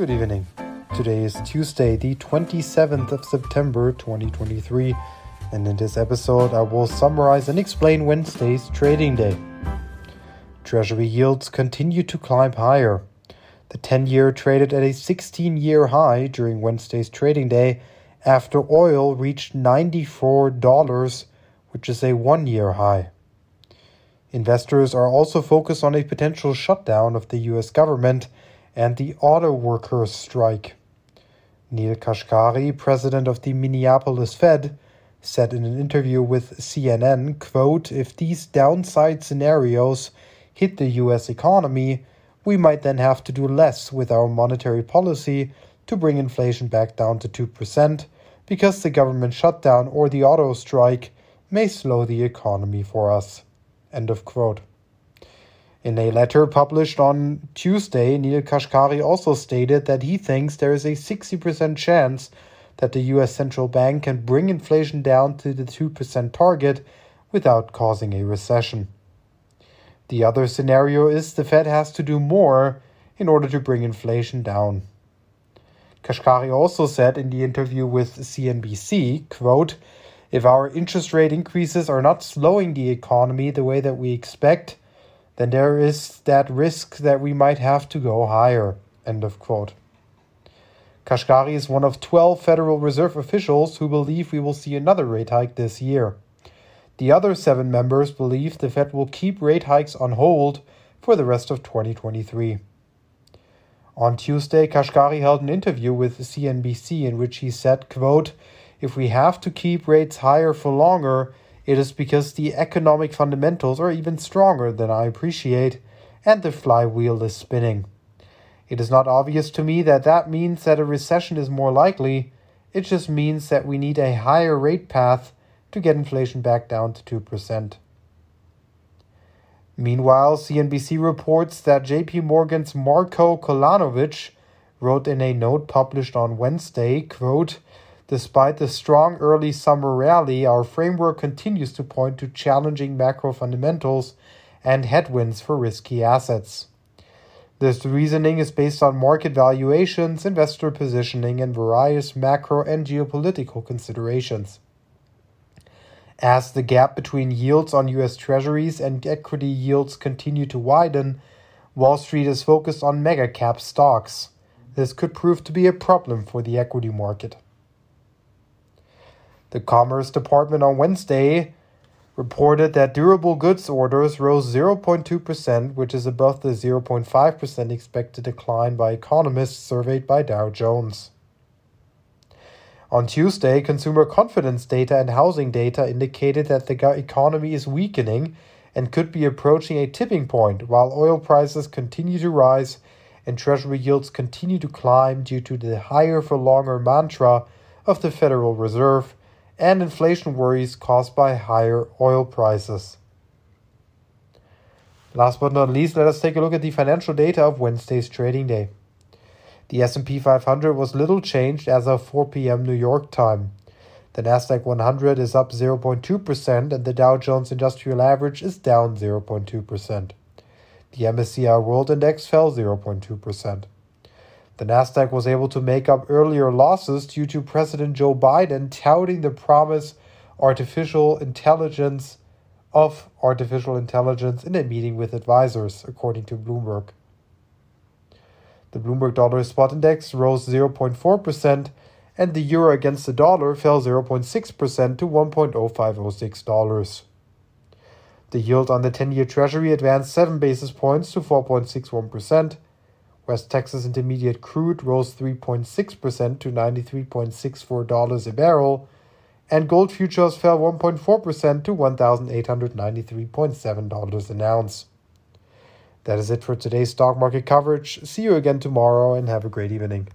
Good evening. Today is Tuesday, the 27th of September 2023, and in this episode, I will summarize and explain Wednesday's trading day. Treasury yields continue to climb higher. The 10 year traded at a 16 year high during Wednesday's trading day after oil reached $94, which is a one year high. Investors are also focused on a potential shutdown of the US government and the auto workers' strike. Neel Kashkari, president of the Minneapolis Fed, said in an interview with CNN, quote, if these downside scenarios hit the US economy, we might then have to do less with our monetary policy to bring inflation back down to 2% because the government shutdown or the auto strike may slow the economy for us. End of quote. In a letter published on Tuesday, Neel Kashkari also stated that he thinks there is a 60% chance that the US central bank can bring inflation down to the 2% target without causing a recession. The other scenario is the Fed has to do more in order to bring inflation down. Kashkari also said in the interview with CNBC, quote, if our interest rate increases are not slowing the economy the way that we expect, then there is that risk that we might have to go higher. End of quote. Kashkari is one of 12 Federal Reserve officials who believe we will see another rate hike this year. The other seven members believe the Fed will keep rate hikes on hold for the rest of 2023. On Tuesday, Kashkari held an interview with CNBC in which he said, quote, if we have to keep rates higher for longer, it is because the economic fundamentals are even stronger than I appreciate, and the flywheel is spinning. It is not obvious to me that that means that a recession is more likely. It just means that we need a higher rate path to get inflation back down to 2%. Meanwhile, CNBC reports that JP Morgan's Marko Kolanovic wrote in a note published on Wednesday, quote, Despite the strong early summer rally, our framework continues to point to challenging macro fundamentals and headwinds for risky assets. This reasoning is based on market valuations, investor positioning, and various macro and geopolitical considerations. As the gap between yields on US Treasuries and equity yields continue to widen, Wall Street is focused on mega cap stocks. This could prove to be a problem for the equity market. The Commerce Department on Wednesday reported that durable goods orders rose 0.2%, which is above the 0.5% expected decline by economists surveyed by Dow Jones. On Tuesday, consumer confidence data and housing data indicated that the economy is weakening and could be approaching a tipping point, while oil prices continue to rise and treasury yields continue to climb due to the higher for longer mantra of the Federal Reserve and inflation worries caused by higher oil prices. Last but not least, let us take a look at the financial data of Wednesday's trading day. The S&P 500 was little changed as of 4 p.m. New York time. The Nasdaq 100 is up 0.2% and the Dow Jones Industrial Average is down 0.2%. The MSCI World Index fell 0.2%. The Nasdaq was able to make up earlier losses due to President Joe Biden touting the promise artificial intelligence of artificial intelligence in a meeting with advisors, according to Bloomberg. The Bloomberg Dollar Spot Index rose 0.4%, and the euro against the dollar fell 0.6% to $1.0506. The yield on the 10 year Treasury advanced 7 basis points to 4.61%. West Texas Intermediate crude rose 3.6% to $93.64 a barrel, and gold futures fell 1.4% to $1,893.7 an ounce. That is it for today's stock market coverage. See you again tomorrow and have a great evening.